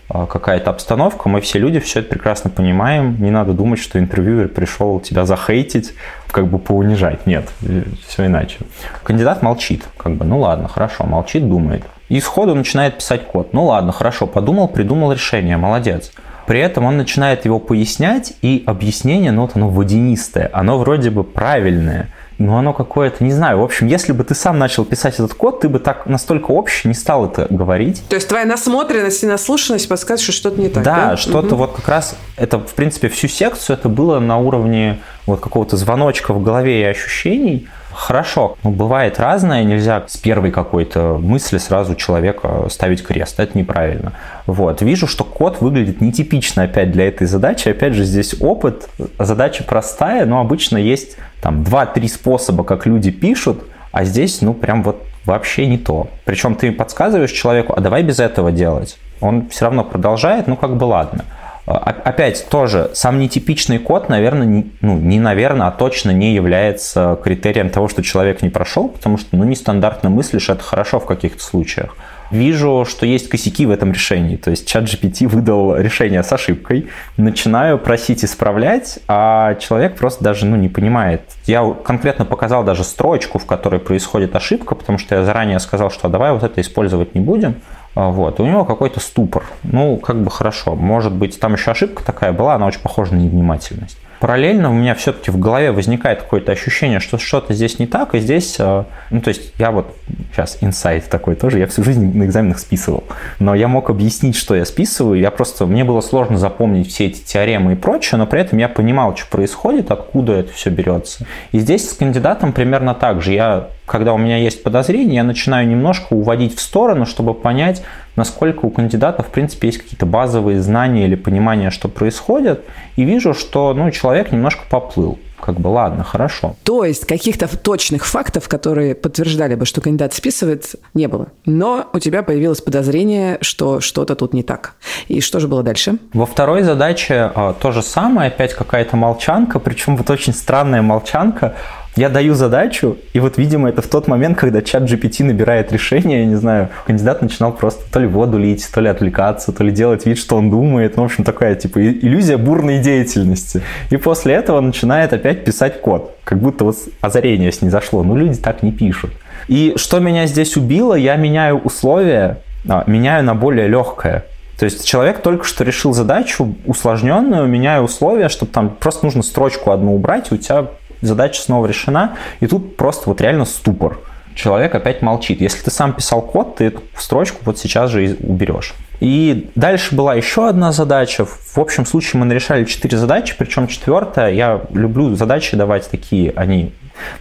э, какая-то обстановка, мы все люди все это прекрасно понимаем, не надо думать, что интервьюер пришел тебя захейтить, как бы поунижать, нет, э, все иначе. Кандидат молчит, как бы, ну ладно, хорошо, молчит, думает. И сходу начинает писать код, ну ладно, хорошо, подумал, придумал решение, молодец. При этом он начинает его пояснять, и объяснение, ну вот оно водянистое, оно вроде бы правильное, но оно какое-то, не знаю, в общем, если бы ты сам начал писать этот код, ты бы так настолько общий не стал это говорить. То есть твоя насмотренность и наслушанность подсказывает, что что-то не так, да? Да, что-то угу. вот как раз, это, в принципе, всю секцию это было на уровне вот какого-то звоночка в голове и ощущений, Хорошо, ну, бывает разное, нельзя с первой какой-то мысли сразу человека ставить крест, это неправильно. Вот, вижу, что код выглядит нетипично опять для этой задачи, опять же здесь опыт, задача простая, но обычно есть там 2-3 способа, как люди пишут, а здесь, ну, прям вот вообще не то. Причем ты подсказываешь человеку, а давай без этого делать. Он все равно продолжает, ну, как бы ладно. А, опять тоже, сам нетипичный код, наверное, ну, не наверное, а точно не является критерием того, что человек не прошел, потому что, ну, нестандартно мыслишь, это хорошо в каких-то случаях. Вижу, что есть косяки в этом решении, то есть чат GPT выдал решение с ошибкой, начинаю просить исправлять, а человек просто даже ну, не понимает. Я конкретно показал даже строчку, в которой происходит ошибка, потому что я заранее сказал, что давай вот это использовать не будем. А, вот. У него какой-то ступор. Ну, как бы хорошо. Может быть, там еще ошибка такая была, она очень похожа на невнимательность. Параллельно у меня все-таки в голове возникает какое-то ощущение, что что-то здесь не так, и здесь, а, ну, то есть я вот сейчас инсайт такой тоже, я всю жизнь на экзаменах списывал, но я мог объяснить, что я списываю, я просто, мне было сложно запомнить все эти теоремы и прочее, но при этом я понимал, что происходит, откуда это все берется. И здесь с кандидатом примерно так же. Я когда у меня есть подозрение, я начинаю немножко уводить в сторону, чтобы понять, насколько у кандидата, в принципе, есть какие-то базовые знания или понимание, что происходит, и вижу, что ну, человек немножко поплыл как бы ладно, хорошо. То есть каких-то точных фактов, которые подтверждали бы, что кандидат списывает, не было. Но у тебя появилось подозрение, что что-то тут не так. И что же было дальше? Во второй задаче а, то же самое, опять какая-то молчанка, причем вот очень странная молчанка. Я даю задачу, и вот, видимо, это в тот момент, когда чат GPT набирает решение, я не знаю, кандидат начинал просто то ли воду лить, то ли отвлекаться, то ли делать вид, что он думает. Ну, в общем, такая, типа, иллюзия бурной деятельности. И после этого начинает опять писать код. Как будто вот озарение с ней зашло. Ну, люди так не пишут. И что меня здесь убило, я меняю условия, а, меняю на более легкое. То есть человек только что решил задачу усложненную, меняя условия, чтобы там просто нужно строчку одну убрать, и у тебя задача снова решена, и тут просто вот реально ступор. Человек опять молчит. Если ты сам писал код, ты эту строчку вот сейчас же уберешь. И дальше была еще одна задача. В общем случае мы нарешали четыре задачи, причем четвертая, я люблю задачи давать такие, они,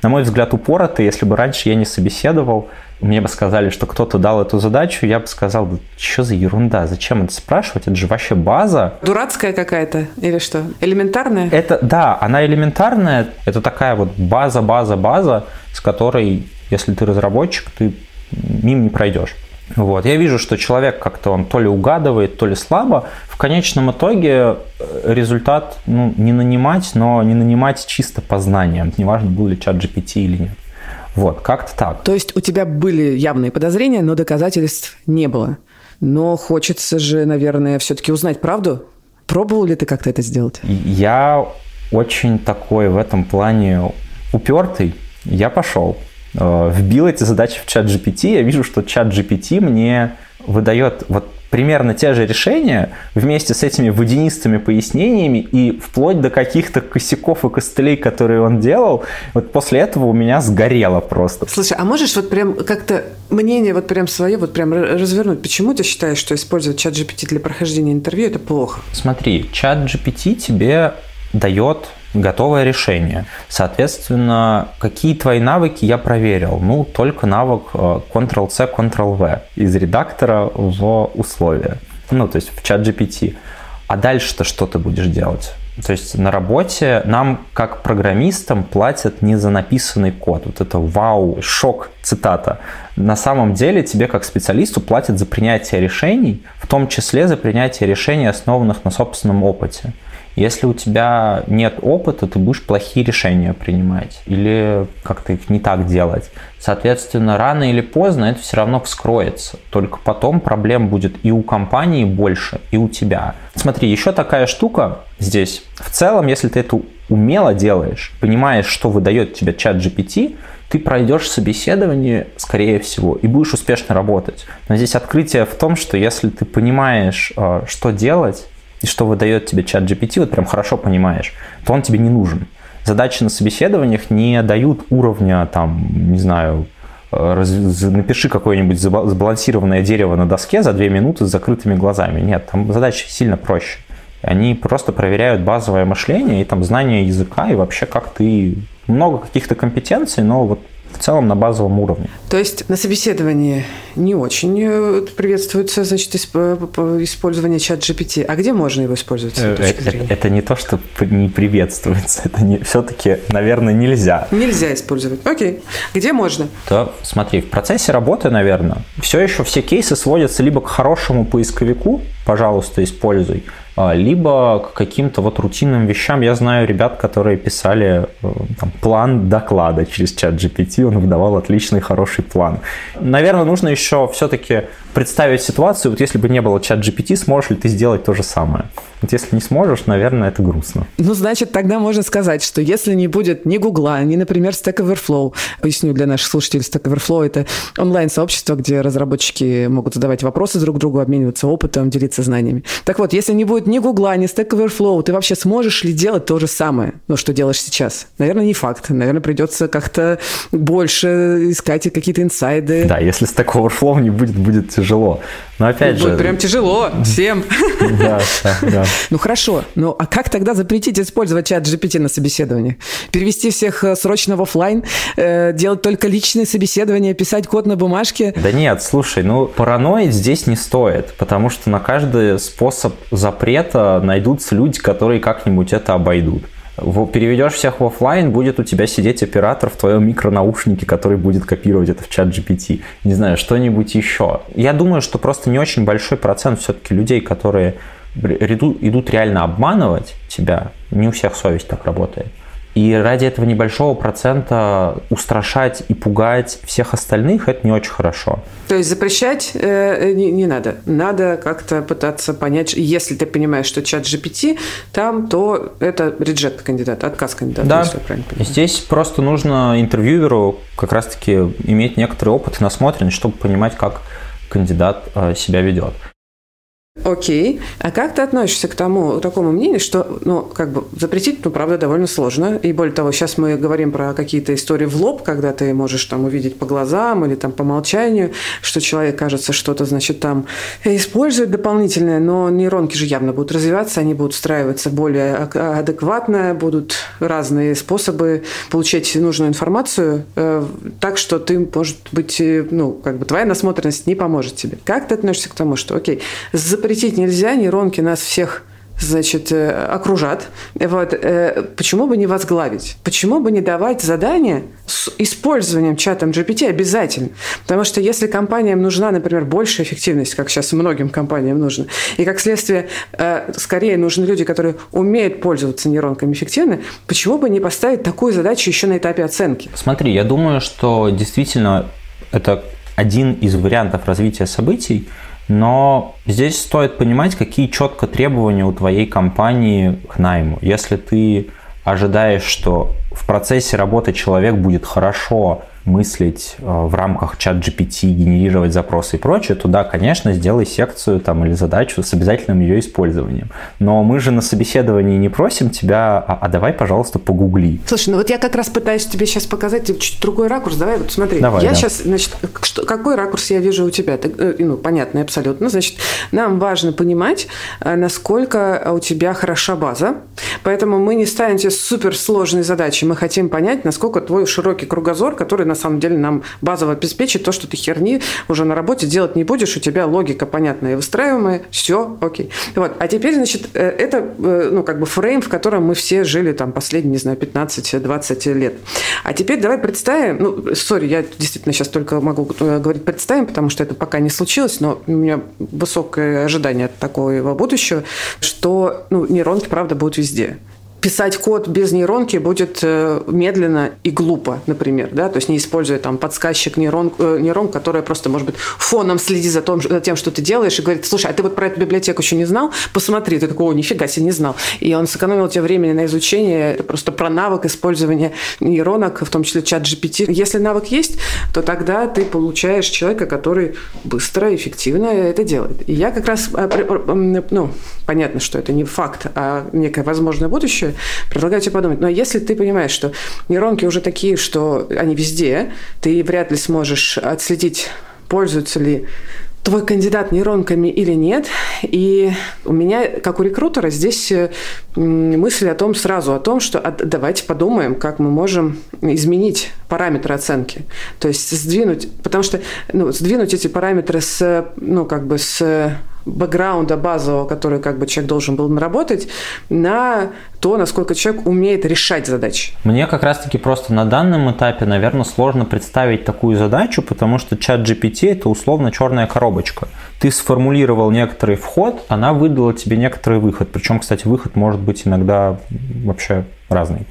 на мой взгляд, упоротые. Если бы раньше я не собеседовал, мне бы сказали, что кто-то дал эту задачу, я бы сказал, что за ерунда, зачем это спрашивать, это же вообще база. Дурацкая какая-то или что? Элементарная? Это, да, она элементарная, это такая вот база, база, база, с которой, если ты разработчик, ты мимо не пройдешь. Вот. Я вижу, что человек как-то он то ли угадывает, то ли слабо. В конечном итоге э, результат ну, не нанимать, но не нанимать чисто по знаниям. Неважно, был ли чат GPT или нет. Вот, как-то так. То есть у тебя были явные подозрения, но доказательств не было. Но хочется же, наверное, все-таки узнать правду. Пробовал ли ты как-то это сделать? Я очень такой в этом плане упертый. Я пошел, э, вбил эти задачи в чат GPT. Я вижу, что чат GPT мне выдает вот примерно те же решения вместе с этими водянистыми пояснениями и вплоть до каких-то косяков и костылей, которые он делал, вот после этого у меня сгорело просто. Слушай, а можешь вот прям как-то мнение вот прям свое вот прям развернуть? Почему ты считаешь, что использовать чат GPT для прохождения интервью это плохо? Смотри, чат GPT тебе дает готовое решение. Соответственно, какие твои навыки я проверил? Ну, только навык э, Ctrl-C, Ctrl-V из редактора в условия. Ну, то есть в чат GPT. А дальше-то что ты будешь делать? То есть на работе нам, как программистам, платят не за написанный код. Вот это вау, шок, цитата. На самом деле тебе, как специалисту, платят за принятие решений, в том числе за принятие решений, основанных на собственном опыте. Если у тебя нет опыта, ты будешь плохие решения принимать или как-то их не так делать. Соответственно, рано или поздно это все равно вскроется. Только потом проблем будет и у компании больше, и у тебя. Смотри, еще такая штука здесь. В целом, если ты это умело делаешь, понимаешь, что выдает тебе чат GPT, ты пройдешь собеседование, скорее всего, и будешь успешно работать. Но здесь открытие в том, что если ты понимаешь, э, что делать, и что выдает тебе чат GPT, вот прям хорошо понимаешь, то он тебе не нужен. Задачи на собеседованиях не дают уровня, там, не знаю, э, раз, напиши какое-нибудь сбалансированное дерево на доске за две минуты с закрытыми глазами. Нет, там задачи сильно проще. Они просто проверяют базовое мышление и там знание языка и вообще как ты много каких-то компетенций, но вот в целом на базовом уровне. То есть на собеседовании не очень э, приветствуется значит, использование чат GPT. А где можно его использовать? Это, это не то, что не приветствуется. Это не, все-таки, наверное, нельзя. Нельзя использовать. Окей. Где можно? То смотри, в процессе работы, наверное, все еще все кейсы сводятся либо к хорошему поисковику, пожалуйста, используй, либо к каким-то вот рутинным вещам. Я знаю ребят, которые писали э, там, план доклада через чат GPT, он выдавал отличный, хороший план. Наверное, нужно еще все-таки представить ситуацию, вот если бы не было чат GPT, сможешь ли ты сделать то же самое? Вот если не сможешь, наверное, это грустно. Ну, значит, тогда можно сказать, что если не будет ни Гугла, ни, например, Stack Overflow, поясню для наших слушателей, Stack Overflow – это онлайн-сообщество, где разработчики могут задавать вопросы друг другу, обмениваться опытом, делиться знаниями. Так вот, если не будет ни Гугла, ни Stack Overflow, ты вообще сможешь ли делать то же самое, ну, что делаешь сейчас? Наверное, не факт. Наверное, придется как-то больше искать какие-то инсайды. Да, если Stack Overflow не будет, будет тяжело. Но опять Будет же... прям тяжело всем. Да, да, да. Ну хорошо, ну а как тогда запретить использовать чат GPT на собеседовании? Перевести всех э, срочно в офлайн, э, делать только личные собеседования, писать код на бумажке? Да нет, слушай, ну параноить здесь не стоит, потому что на каждый способ запрета найдутся люди, которые как-нибудь это обойдут переведешь всех в офлайн, будет у тебя сидеть оператор в твоем микронаушнике, который будет копировать это в чат GPT. Не знаю, что-нибудь еще. Я думаю, что просто не очень большой процент все-таки людей, которые идут реально обманывать тебя, не у всех совесть так работает. И ради этого небольшого процента устрашать и пугать всех остальных это не очень хорошо. То есть запрещать э, не, не надо. Надо как-то пытаться понять, если ты понимаешь, что чат GPT там, то это реджект кандидата, отказ кандидата. Да. Если я правильно понимаю. Здесь просто нужно интервьюеру как раз-таки иметь некоторый опыт и насмотренность, чтобы понимать, как кандидат э, себя ведет. Окей. А как ты относишься к тому, такому мнению, что, ну, как бы запретить, ну, правда, довольно сложно. И более того, сейчас мы говорим про какие-то истории в лоб, когда ты можешь там увидеть по глазам или там по молчанию, что человек, кажется, что-то, значит, там использует дополнительное, но нейронки же явно будут развиваться, они будут встраиваться более адекватно, будут разные способы получать нужную информацию, э, так что ты, может быть, э, ну, как бы твоя насмотренность не поможет тебе. Как ты относишься к тому, что, окей, запретить нельзя, нейронки нас всех значит, э, окружат. Вот. Э, почему бы не возглавить? Почему бы не давать задания с использованием чата GPT обязательно? Потому что если компаниям нужна, например, большая эффективность, как сейчас многим компаниям нужно, и как следствие э, скорее нужны люди, которые умеют пользоваться нейронками эффективно, почему бы не поставить такую задачу еще на этапе оценки? Смотри, я думаю, что действительно это один из вариантов развития событий – но здесь стоит понимать, какие четко требования у твоей компании к найму. Если ты ожидаешь, что в процессе работы человек будет хорошо мыслить э, в рамках чат GPT, генерировать запросы и прочее, то да, конечно, сделай секцию там или задачу с обязательным ее использованием. Но мы же на собеседовании не просим тебя, а, а давай, пожалуйста, погугли. Слушай, ну вот я как раз пытаюсь тебе сейчас показать чуть другой ракурс. Давай вот смотри. Давай, я да. сейчас, значит, что, какой ракурс я вижу у тебя? Так, э, ну, понятно, абсолютно. Значит, нам важно понимать, э, насколько у тебя хороша база. Поэтому мы не ставим тебе суперсложные задачи. Мы хотим понять, насколько твой широкий кругозор, который на самом деле нам базово обеспечит то, что ты херни уже на работе делать не будешь, у тебя логика понятная и выстраиваемая, все, окей. Вот. А теперь, значит, э, это, ну, как бы фрейм, в котором мы все жили там последние, не знаю, 15-20 лет. А теперь давай представим, ну, сори, я действительно сейчас только могу говорить представим, потому что это пока не случилось, но у меня высокое ожидание от такого будущего, что ну, нейронки, правда, будут везде писать код без нейронки будет э, медленно и глупо, например, да, то есть не используя там подсказчик нейрон, э, нейрон, которая просто, может быть, фоном следит за, том, за тем, что ты делаешь, и говорит, слушай, а ты вот про эту библиотеку еще не знал? Посмотри, ты такой, о, нифига себе, не знал. И он сэкономил тебе времени на изучение, просто про навык использования нейронок, в том числе чат GPT. Если навык есть, то тогда ты получаешь человека, который быстро, эффективно это делает. И я как раз, э, ну, понятно, что это не факт, а некое возможное будущее, предлагаю тебе подумать. Но если ты понимаешь, что нейронки уже такие, что они везде, ты вряд ли сможешь отследить, пользуются ли твой кандидат нейронками или нет. И у меня, как у рекрутера, здесь мысль о том сразу, о том, что давайте подумаем, как мы можем изменить параметры оценки. То есть сдвинуть, потому что ну, сдвинуть эти параметры с, ну, как бы с бэкграунда базового, который как бы человек должен был наработать, на то, насколько человек умеет решать задачи. Мне как раз-таки просто на данном этапе, наверное, сложно представить такую задачу, потому что чат GPT – это условно черная коробочка. Ты сформулировал некоторый вход, она выдала тебе некоторый выход. Причем, кстати, выход может быть иногда вообще разный.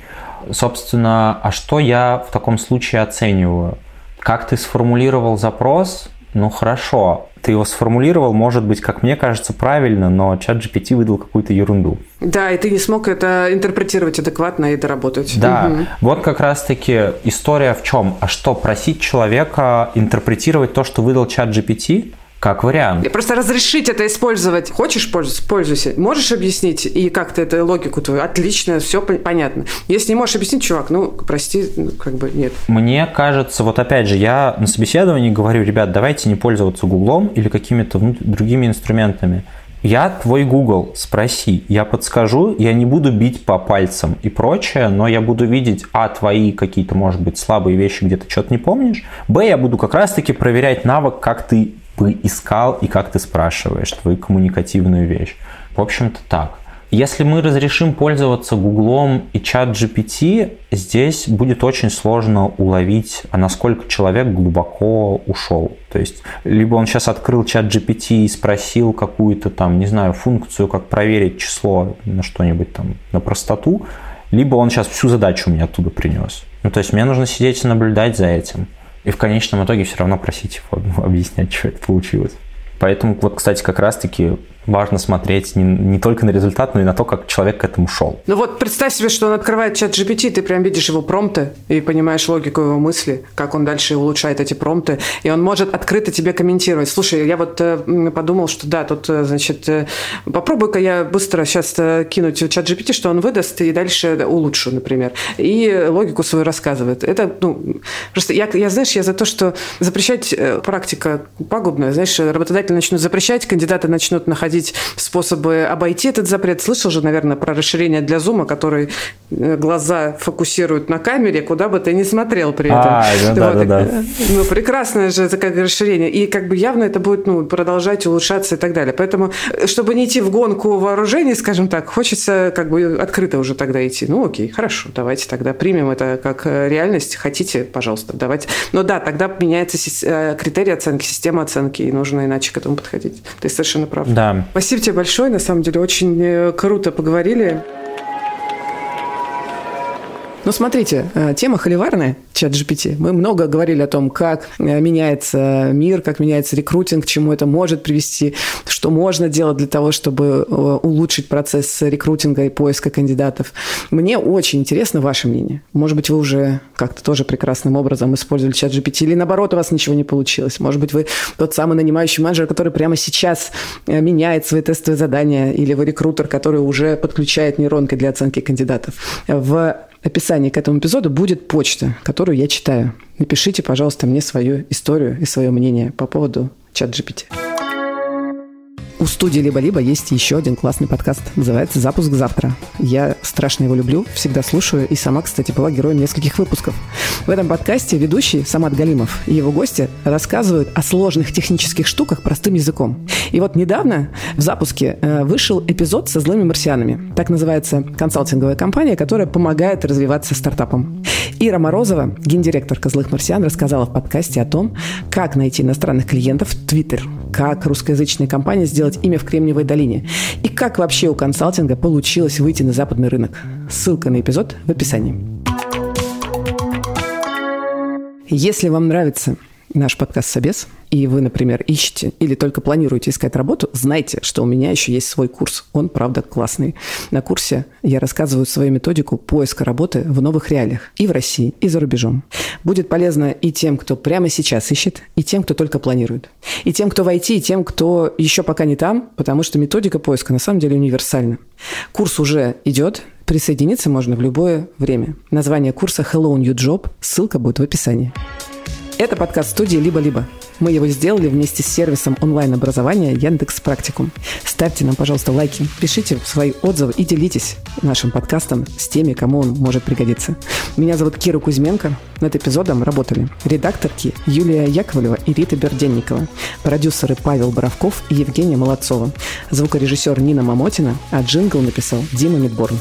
Собственно, а что я в таком случае оцениваю? Как ты сформулировал запрос? Ну хорошо, ты его сформулировал, может быть, как мне кажется, правильно, но чат GPT выдал какую-то ерунду. Да, и ты не смог это интерпретировать адекватно и доработать. Да, угу. вот как раз-таки история в чем? А что, просить человека интерпретировать то, что выдал чат GPT? Как вариант. Просто разрешить это использовать. Хочешь пользоваться, пользуйся. Можешь объяснить и как-то эту логику твою? Отлично, все понятно. Если не можешь объяснить, чувак, ну, прости, ну, как бы нет. Мне кажется, вот опять же, я на собеседовании говорю, ребят, давайте не пользоваться Гуглом или какими-то другими инструментами. Я твой Google, спроси, я подскажу, я не буду бить по пальцам и прочее, но я буду видеть, а, твои какие-то, может быть, слабые вещи, где ты что-то не помнишь, б, я буду как раз-таки проверять навык, как ты бы искал и как ты спрашиваешь, твою коммуникативную вещь. В общем-то так. Если мы разрешим пользоваться Гуглом и чат GPT, здесь будет очень сложно уловить, а насколько человек глубоко ушел. То есть, либо он сейчас открыл чат GPT и спросил какую-то там, не знаю, функцию, как проверить число на что-нибудь там, на простоту, либо он сейчас всю задачу мне оттуда принес. Ну, то есть, мне нужно сидеть и наблюдать за этим. И в конечном итоге все равно просить его объяснять, что это получилось. Поэтому, вот, кстати, как раз-таки важно смотреть не, не только на результат, но и на то, как человек к этому шел. Ну вот представь себе, что он открывает чат GPT, ты прям видишь его промпты и понимаешь логику его мысли, как он дальше улучшает эти промпты, и он может открыто тебе комментировать. Слушай, я вот э, подумал, что да, тут, э, значит, э, попробуй-ка я быстро сейчас кинуть в чат GPT, что он выдаст, и дальше улучшу, например. И логику свою рассказывает. Это, ну, просто я, я знаешь, я за то, что запрещать практика пагубная, знаешь, работодатели начнут запрещать, кандидаты начнут находить находить способы обойти этот запрет. Слышал же, наверное, про расширение для зума, который э, глаза фокусируют на камере, куда бы ты ни смотрел при этом. А, да, да, да, да. Ну, прекрасное же такое расширение. И как бы явно это будет ну, продолжать улучшаться и так далее. Поэтому, э, чтобы не идти в гонку вооружений, скажем так, хочется как бы открыто уже тогда идти. Ну, окей, хорошо, давайте тогда примем это как э, реальность. Хотите, пожалуйста, давайте. Но да, тогда меняется критерий оценки, система оценки, и нужно иначе к этому подходить. Ты совершенно прав. Да, Спасибо тебе большое. На самом деле очень э, круто поговорили. Ну смотрите, э, тема холиварная, чат GPT. Мы много говорили о том, как э, меняется мир, как меняется рекрутинг, к чему это может привести, что можно делать для того, чтобы э, улучшить процесс рекрутинга и поиска кандидатов. Мне очень интересно ваше мнение. Может быть, вы уже как-то тоже прекрасным образом использовали чат GPT, или наоборот, у вас ничего не получилось. Может быть, вы тот самый нанимающий менеджер, который прямо сейчас меняет свои тестовые задания, или вы рекрутер, который уже подключает нейронки для оценки кандидатов. В описании к этому эпизоду будет почта, которую я читаю. Напишите, пожалуйста, мне свою историю и свое мнение по поводу чат GPT. У студии «Либо-либо» есть еще один классный подкаст. Называется «Запуск завтра». Я страшно его люблю, всегда слушаю, и сама, кстати, была героем нескольких выпусков. В этом подкасте ведущий Самат Галимов и его гости рассказывают о сложных технических штуках простым языком. И вот недавно в запуске э, вышел эпизод со злыми марсианами. Так называется консалтинговая компания, которая помогает развиваться стартапам. Ира Морозова, гендиректор «Злых марсиан», рассказала в подкасте о том, как найти иностранных клиентов в Твиттер, как русскоязычная компания сделать имя в Кремниевой долине и как вообще у консалтинга получилось выйти на западный рынок. Ссылка на эпизод в описании. Если вам нравится наш подкаст «Собес», и вы, например, ищете или только планируете искать работу, знайте, что у меня еще есть свой курс. Он, правда, классный. На курсе я рассказываю свою методику поиска работы в новых реалиях и в России, и за рубежом. Будет полезно и тем, кто прямо сейчас ищет, и тем, кто только планирует. И тем, кто в IT, и тем, кто еще пока не там, потому что методика поиска на самом деле универсальна. Курс уже идет, присоединиться можно в любое время. Название курса Hello New Job, ссылка будет в описании. Это подкаст студии «Либо-либо». Мы его сделали вместе с сервисом онлайн-образования Яндекс Практикум. Ставьте нам, пожалуйста, лайки, пишите свои отзывы и делитесь нашим подкастом с теми, кому он может пригодиться. Меня зовут Кира Кузьменко. Над эпизодом работали редакторки Юлия Яковлева и Рита Берденникова, продюсеры Павел Боровков и Евгения Молодцова, звукорежиссер Нина Мамотина, а джингл написал Дима Мидборн.